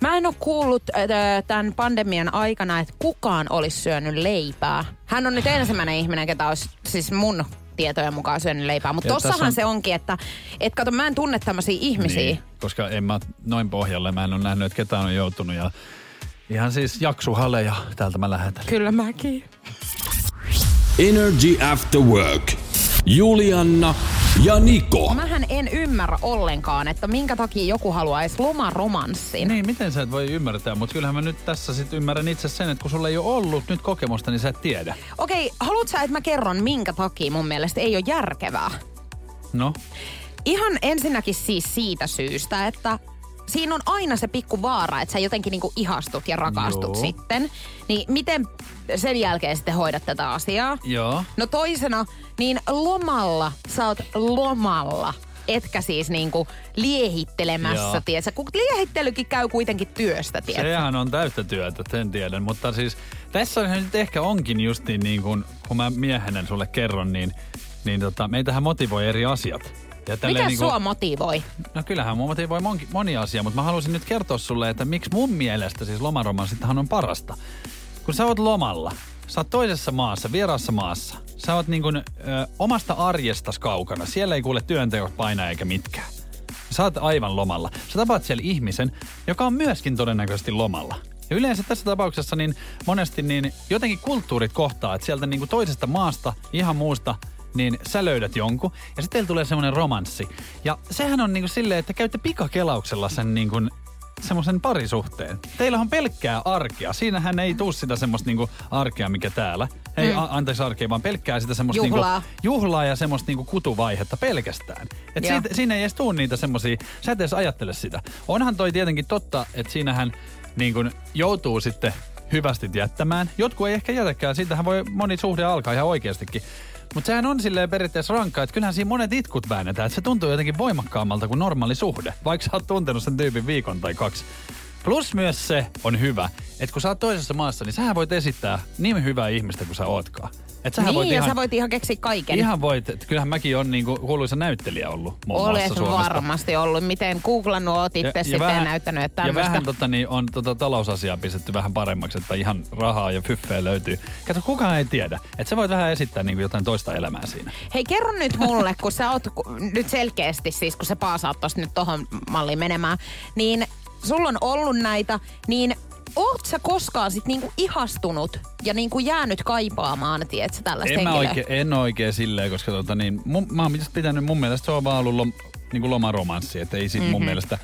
Mä en ole kuullut äh, tämän pandemian aikana, että kukaan olisi syönyt leipää. Hän on nyt ensimmäinen ihminen, ketä olisi siis mun tietojen mukaan syönyt leipää. Mutta tossahan on- se onkin, että et kato, mä en tunne tämmöisiä ihmisiä. Niin, koska en mä noin pohjalle, mä en ole nähnyt, että ketään on joutunut ja ihan siis jaksuhaleja täältä mä lähetän. Kyllä mäkin. Energy After Work. Julianna ja Niko. Mähän en ymmärrä ollenkaan, että minkä takia joku haluaisi lomaromanssin. Niin, miten sä et voi ymmärtää, mutta kyllähän mä nyt tässä sit ymmärrän itse sen, että kun sulla ei ole ollut nyt kokemusta, niin sä et tiedä. Okei, haluat sä, että mä kerron, minkä takia mun mielestä ei ole järkevää? No, Ihan ensinnäkin siis siitä syystä, että siinä on aina se pikku vaara, että sä jotenkin niinku ihastut ja rakastut Joo. sitten. Niin miten sen jälkeen sitten hoidat tätä asiaa? joo. No toisena, niin lomalla, sä oot lomalla. Etkä siis niinku liehittelemässä, Joo. tiedätkö? Kun liehittelykin käy kuitenkin työstä, tiedätkö? Sehän on täyttä työtä, sen tiedän. Mutta siis tässä on nyt ehkä onkin justiin niin kuin, kun mä miehenä sulle kerron, niin, niin tota, meitähän motivoi eri asiat. Ja Mikä niin kuin- sua motivoi? No kyllähän mua motivoi moni, moni asia, mutta mä haluaisin nyt kertoa sulle, että miksi mun mielestä siis lomaromanssittahan on parasta. Kun sä oot lomalla, sä oot toisessa maassa, vieraassa maassa, sä oot niin kuin, ö, omasta arjestas kaukana, siellä ei kuule työnteot painaa eikä mitkään. Sä oot aivan lomalla. Sä tapaat siellä ihmisen, joka on myöskin todennäköisesti lomalla. Ja yleensä tässä tapauksessa niin monesti niin jotenkin kulttuurit kohtaa, että sieltä niin kuin toisesta maasta, ihan muusta, niin sä löydät jonkun ja sitten tulee semmoinen romanssi. Ja sehän on niin kuin silleen, että käytte pikakelauksella sen niin kuin semmoisen parisuhteen. Teillä on pelkkää arkea. Siinähän ei tuu sitä semmoista niinku arkea, mikä täällä. Ei, Mm. a, anteeksi arkea, vaan pelkkää sitä semmoista Juhlaa. Niinku, juhlaa ja semmoista niinku kutuvaihetta pelkästään. Et siitä, siinä ei edes tuu niitä semmoisia, sä et edes ajattele sitä. Onhan toi tietenkin totta, että siinähän niin kun joutuu sitten hyvästi jättämään. Jotkut ei ehkä jätäkään, siitähän voi moni suhde alkaa ihan oikeastikin. Mutta sehän on silleen periaatteessa rankkaa, että kyllähän siinä monet itkut väännetään. Että se tuntuu jotenkin voimakkaammalta kuin normaali suhde, vaikka sä oot tuntenut sen tyypin viikon tai kaksi. Plus myös se on hyvä, että kun sä oot toisessa maassa, niin sähän voit esittää niin hyvää ihmistä kuin sä ootkaan. Et sähän Niin, voit ja ihan, sä voit ihan keksiä kaiken. Ihan voit, että kyllähän mäkin on niinku kuuluisa näyttelijä ollut muun Olet Suomesta. varmasti ollut. Miten googlannut itse sitten ja, ja näyttänyt, että ja tämmöistä. vähän tota, niin on tota, talousasiaa pistetty vähän paremmaksi, että ihan rahaa ja fyffeä löytyy. Kato, kukaan ei tiedä. Että sä voit vähän esittää niin jotain toista elämää siinä. Hei, kerro nyt mulle, kun sä oot nyt selkeästi, siis kun sä paasaat tosta nyt tohon malliin menemään, niin sulla on ollut näitä, niin oot sä koskaan sit niinku ihastunut ja niinku jäänyt kaipaamaan, tiedätkö, tällaista En, henkilöä? oikein, en oikein silleen, koska tota, niin, mun, mä oon pitänyt, mun mielestä se on vaan ollut lom, niin lomaromanssi, että ei sit mm-hmm. mun mielestä...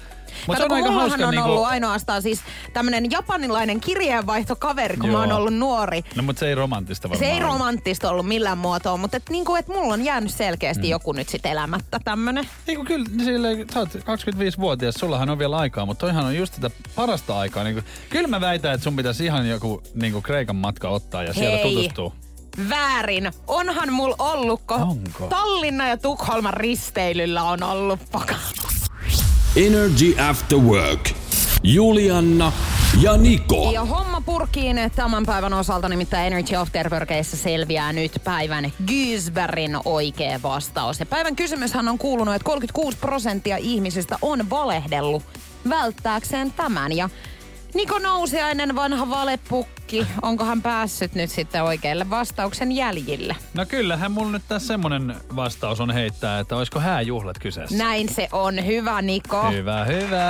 Mutta se on aika hauska on niinku... ollut ainoastaan siis tämmönen japanilainen kirjeenvaihtokaveri, kun Joo. mä oon ollut nuori. No mutta se ei romanttista varmaan Se ei ollut. romanttista ollut millään muotoa, mutta et, niinku, et mulla on jäänyt selkeästi mm. joku nyt sit elämättä tämmönen. Ei kun kyllä, silleen, sä oot 25-vuotias, sullahan on vielä aikaa, mutta toihan on just sitä parasta aikaa. Niin kuin, kyllä mä väitän, että sun pitäisi ihan joku niin kuin Kreikan matka ottaa ja siellä Hei. tutustua. Väärin. Onhan mulla ollut, kun Onko? Tallinna ja Tukholman risteilyllä on ollut paka. Energy After Work. Julianna ja Niko. Ja homma purkiin tämän päivän osalta, nimittäin Energy After Workissa selviää nyt päivän Gysbergin oikea vastaus. Ja päivän kysymyshän on kuulunut, että 36 prosenttia ihmisistä on valehdellut välttääkseen tämän. Ja Niko Nousiainen, vanha valepukki, onko hän päässyt nyt sitten oikealle vastauksen jäljille? No kyllähän mulla nyt tässä semmonen vastaus on heittää, että olisiko hääjuhlat kyseessä. Näin se on. Hyvä, Niko. Hyvä, hyvä.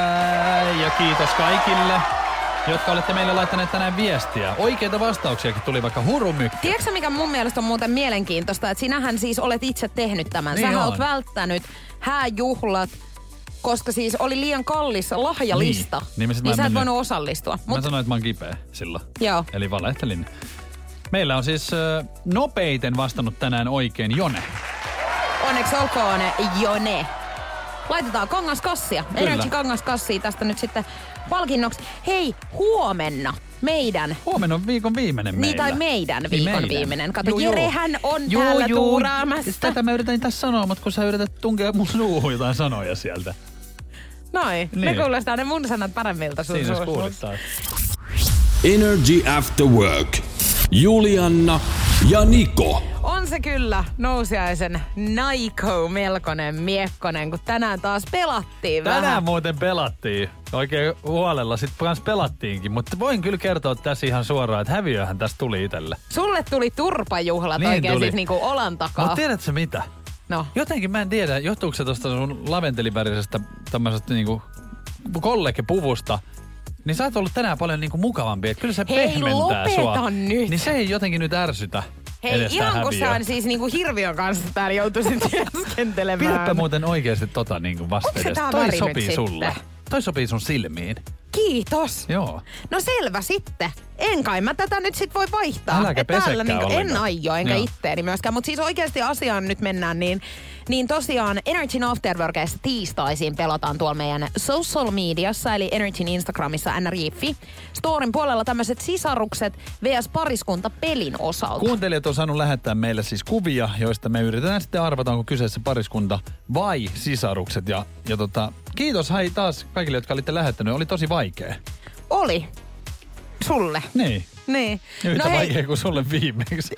Ja kiitos kaikille, jotka olette meille laittaneet tänään viestiä. Oikeita vastauksiakin tuli vaikka hurumykkä. Tiedätkö mikä mun mielestä on muuten mielenkiintoista, että sinähän siis olet itse tehnyt tämän. Niin Sähän on. olet välttänyt hääjuhlat, koska siis oli liian kallis lahjalista. Niin. Niin mä sit mä niin en sä et mennyt. voinut osallistua. Mä Mut, sanoin, että mä oon kipeä silloin. joo. Eli valehtelin. Meillä on siis äh, nopeiten vastannut tänään oikein Jone. Onneksi olkoon Jone. Laitetaan kangaskassia. Energy kangaskassia tästä nyt sitten palkinnoksi. Hei, huomenna meidän Huomenna on viikon viimeinen Niin, meillä. tai meidän viikon viimeinen. Kato, juu. Jerehän on täällä tuuraamassa. Tätä mä yritän tässä sanoa, mutta kun sä yrität tunkea mun suuhun jotain sanoja sieltä. Noin, ne Niin. kuulostaa ne mun sanat paremmilta sun Siinä taas. Energy After Work. Julianna ja Niko. On se kyllä nousiaisen Naiko melkoinen miekkonen, kun tänään taas pelattiin Tänään vähän. muuten pelattiin. Oikein huolella sit kans pelattiinkin, mutta voin kyllä kertoa tässä ihan suoraan, että häviöhän tästä tuli itselle. Sulle tuli turpajuhlat Niin oikein tuli. siis niinku olan takaa. Mutta tiedätkö mitä? No, Jotenkin mä en tiedä, johtuuko se tuosta sun laventelivärisestä tämmöisestä niinku kollegepuvusta, niin sä oot ollut tänään paljon niinku mukavampi. Et kyllä se Hei, pehmentää sua. nyt. Niin se ei jotenkin nyt ärsytä. hei edes ihan kun sä siis niinku hirviön kanssa täällä joutuisit [laughs] työskentelemään. Pidäpä muuten oikeasti tota niinku Onko se vastedes. tää Toi sopii sitten? sulle. Toi sopii sun silmiin. Kiitos. Joo. No selvä sitten. En kai mä tätä nyt sit voi vaihtaa. Äläkä pesekään niinku, en aio, enkä Joo. itteeni myöskään. Mutta siis oikeasti asiaan nyt mennään, niin, niin tosiaan Energyn Afterworkissa tiistaisin pelataan tuolla meidän social mediassa, eli Energyn Instagramissa nrj.fi. Storin puolella tämmöiset sisarukset vs pariskunta pelin osalta. Kuuntelijat on saanut lähettää meille siis kuvia, joista me yritetään sitten arvata, onko kyseessä pariskunta vai sisarukset. Ja, ja tota, kiitos hei taas kaikille, jotka olitte lähettänyt. Oli tosi vaikea. Oli. Sulle. Niin. Niin. Yhtä no hei, vaikea kuin sulle viimeksi.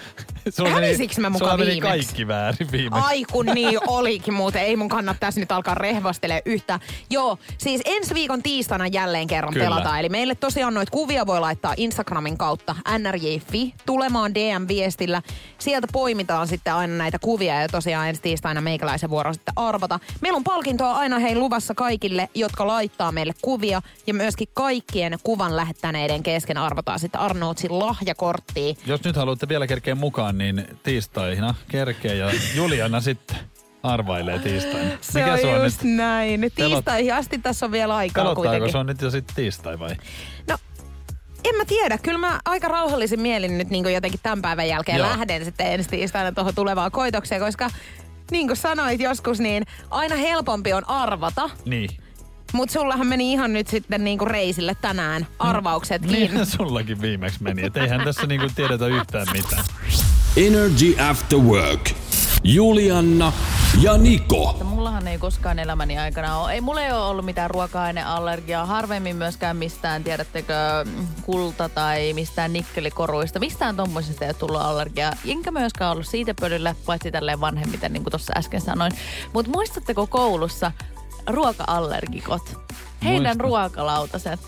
Sulla Hävisikö mä muka sulla meni viimeksi? kaikki väärin viimeksi. Ai kun niin olikin muuten. Ei mun kannattaisi nyt alkaa rehvastele yhtä. Joo, siis ensi viikon tiistaina jälleen kerran Kyllä. pelataan. Eli meille tosiaan noita kuvia voi laittaa Instagramin kautta nrj.fi tulemaan DM-viestillä. Sieltä poimitaan sitten aina näitä kuvia ja tosiaan ensi tiistaina meikäläisen vuoro sitten arvata. Meillä on palkintoa aina hei luvassa kaikille, jotka laittaa meille kuvia ja myöskin kaikkien kuvan lähettäneiden kesken arvotaan sitten Arnoldsin lahjakorttia. Jos nyt haluatte vielä kerkeä mukaan, niin tiistaina kerkeä ja Juliana sitten arvailee tiistaina. Se on, se on just nyt? näin. Tiistaihin asti tässä on vielä aikaa Pelottaako kuitenkin. se on nyt jo sitten tiistai vai? No, en mä tiedä. Kyllä mä aika rauhallisin mielin nyt niin jotenkin tämän päivän jälkeen Joo. lähden sitten ensi tiistaina tuohon tulevaan koitokseen, koska niin kuin sanoit joskus, niin aina helpompi on arvata Niin. Mutta sullahan meni ihan nyt sitten niinku reisille tänään arvauksetkin. Niin sullakin viimeksi meni, et eihän tässä niinku tiedetä yhtään mitään. Energy After Work. Julianna ja Niko. Mullahan ei koskaan elämäni aikana ole. Ei, mulla ei ole ollut mitään ruoka-aineallergiaa. Harvemmin myöskään mistään, tiedättekö, kulta tai mistään nikkelikoruista. Mistään tommosista ei ole tullut allergiaa. Enkä myöskään ollut siitä pölyllä, paitsi tälleen vanhemmiten, niin kuin tuossa äsken sanoin. Mutta muistatteko koulussa ruoka-allergikot? Heidän Muistan. ruokalautaset.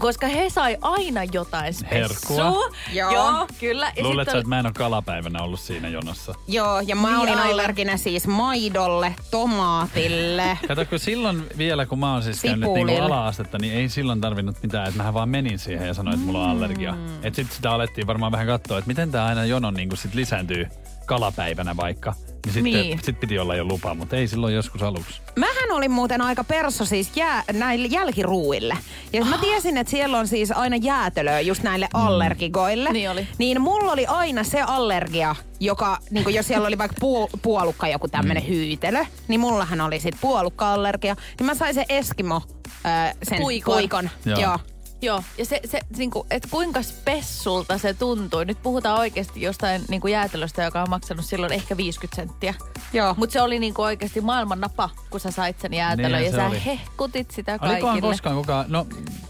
Koska he sai aina jotain spessua. Herkkua? Joo. Joo, kyllä. Ja Luuletko, sit että mä en ole kalapäivänä ollut siinä jonossa? Joo, ja mä Niin, olin aivan. allerginen siis maidolle, tomaatille. [laughs] Kato, kun silloin vielä, kun mä oon siis käynyt niinku ala-astetta, niin ei silloin tarvinnut mitään. Että mähän vaan menin siihen ja sanoin, että mulla on allergia. Mm. Et sit sitä alettiin varmaan vähän katsoa, että miten tää aina jono niinku sit lisääntyy kalapäivänä vaikka. Niin sitten Niin. sit piti olla jo lupa, mutta ei silloin joskus aluksi. Mähän olin muuten aika perso siis jää, näille jälkiruuille. Ja mä tiesin, että siellä on siis aina jäätölöä just näille allergikoille. Niin oli. Niin mulla oli aina se allergia, joka, niin jos siellä oli vaikka puol- puolukka joku tämmönen hyytelö, niin mullahan oli sit puolukka-allergia. Niin mä sain se Eskimo, ää, sen Puikon. puikon. Joo. Joo. Joo, ja se, se niinku, että kuinka spessulta se tuntui. Nyt puhutaan oikeasti jostain niinku jäätelöstä, joka on maksanut silloin ehkä 50 senttiä. Joo. Mutta se oli niinku oikeasti maailman napa, kun sä sait sen jäätelön Niin, ja se sä oli. hehkutit sitä Olikohan kaikille. koskaan kukaan, no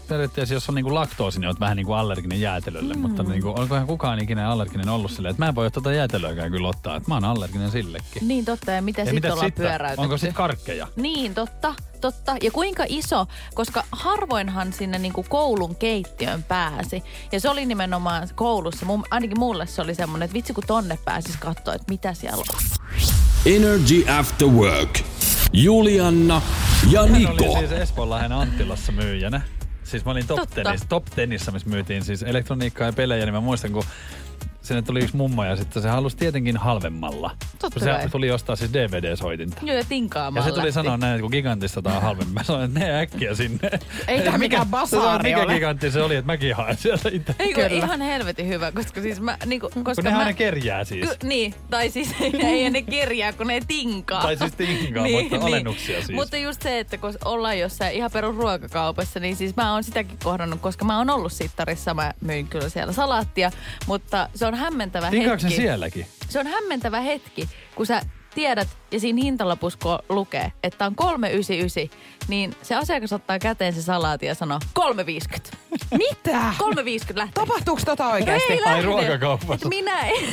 periaatteessa jos on niinku laktoosi, niin oot vähän niinku allerginen jäätelölle, mm. mutta niinku, olikohan kukaan ikinä allerginen ollut silleen, että mä en voi tuota jäätelöäkään kyllä ottaa, että mä oon allerginen sillekin. Niin totta, ja mitä sitten ollaan sitten? pyöräytetty? Onko sitten karkkeja? Niin, totta, totta. Ja kuinka iso, koska harvoinhan sinne niinku koulun keittiöön pääsi. Ja se oli nimenomaan koulussa, mun, ainakin mulle se oli semmoinen, että vitsi kun tonne pääsis katsoa, että mitä siellä on. Energy After Work. Julianna ja Hän Niko. oli siis Espoonlahden Anttilassa myyjänä. Siis mä olin top, tennis, top tennissa, missä myytiin siis elektroniikkaa ja pelejä, niin mä muistan, kun sinne tuli yksi mummo ja sitten se halusi tietenkin halvemmalla. Totta kun se kai. tuli ostaa siis DVD-soitinta. Joo, ja Ja tinkaamalla. se tuli lähti. sanoa näin, että kun gigantista tää on halvemmin. Mä sanoin, että ne äkkiä sinne. Ei tää mikään basaari Mikä ole. gigantti se oli, että mäkin haen sieltä itse. Ei, kun ihan helvetin hyvä, koska siis mä, niinku, koska Kun ne mä... aina kerjää siis. Ky- niin, tai siis [laughs] ei ne kirjaa, kun ne tinkaa. Tai siis tinkaa, [laughs] mutta alennuksia siis. Mutta just se, että kun ollaan jossain ihan perus ruokakaupassa, niin siis mä oon sitäkin kohdannut, koska mä oon ollut sittarissa, mä myin kyllä siellä salaattia, mutta se on hämmentävä Tinkaako hetki. sielläkin? Se on hämmentävä hetki, kun sä tiedät, ja siinä hintalapussa kun lukee, että on 399, niin se asiakas ottaa käteen se salaati ja sanoo 350. [laughs] Mitä? 350 lähtee. Tapahtuuko tota oikeasti? Ei Ai ruokakaupassa. Minä en,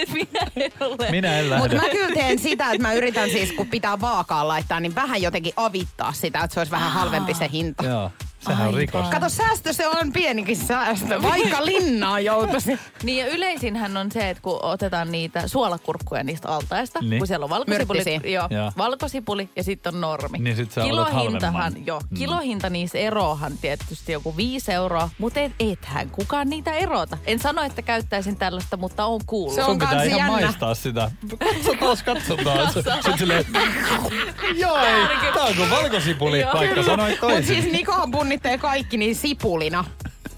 et [laughs] minä en ole. Minä en lähde. Mutta mä kyllä teen sitä, että mä yritän siis, kun pitää vaakaan laittaa, niin vähän jotenkin avittaa sitä, että se olisi vähän halvempi se hinta. Joo, sehän on rikos. Kato, säästö se on pienikin säästö, vaikka linnaan joutuisi. [laughs] Niin ja yleisinhän on se, että kun otetaan niitä suolakurkkuja niistä altaista, Niin. kun siellä on valkosipuli, joo, Joo. valkosipuli ja sitten on normi. Niin sit sä Kilohintahan, joo, Mm. kilohinta niissä eroahan tietysti joku viisi euroa, mutta et, ethän kukaan niitä erota. En sano, että käyttäisin tällaista, mutta on kuullut. Se on Sun pitää ihan jännä. maistaa sitä. Katsotaan, katsotaan. Sitten silleen, joo ei, tää on kuin valkosipuli, vaikka sanoit Mutta toisin. siis Nikohan punnittelee kaikki niin sipulina.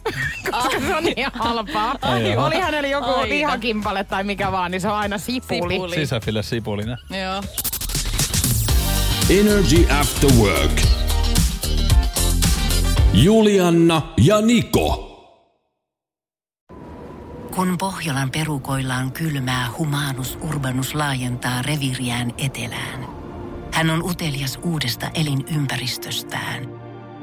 [laughs] Koska se on niin halpaa. Ai joo. Oli hänellä joku Aina. lihakimpale tai mikä vaan, niin se on aina sipuli. Sipuli. Sisäfille sipulina. Joo. Energy After Work. Julianna ja Niko. Kun Pohjolan perukoillaan kylmää, humanus urbanus laajentaa reviriään etelään. Hän on utelias uudesta elinympäristöstään.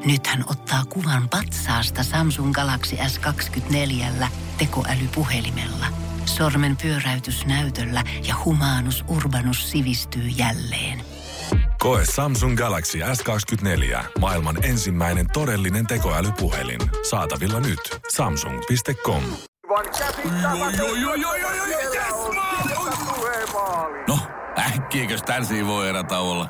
Nyt hän ottaa kuvan patsaasta Samsung Galaxy S24 tekoälypuhelimella. Sormen pyöräytys näytöllä ja humanus urbanus sivistyy jälleen. Koe Samsung Galaxy S24. Maailman ensimmäinen todellinen tekoälypuhelin. Saatavilla nyt. Samsung.com. No, äkkiäkös tän voi erätauolla?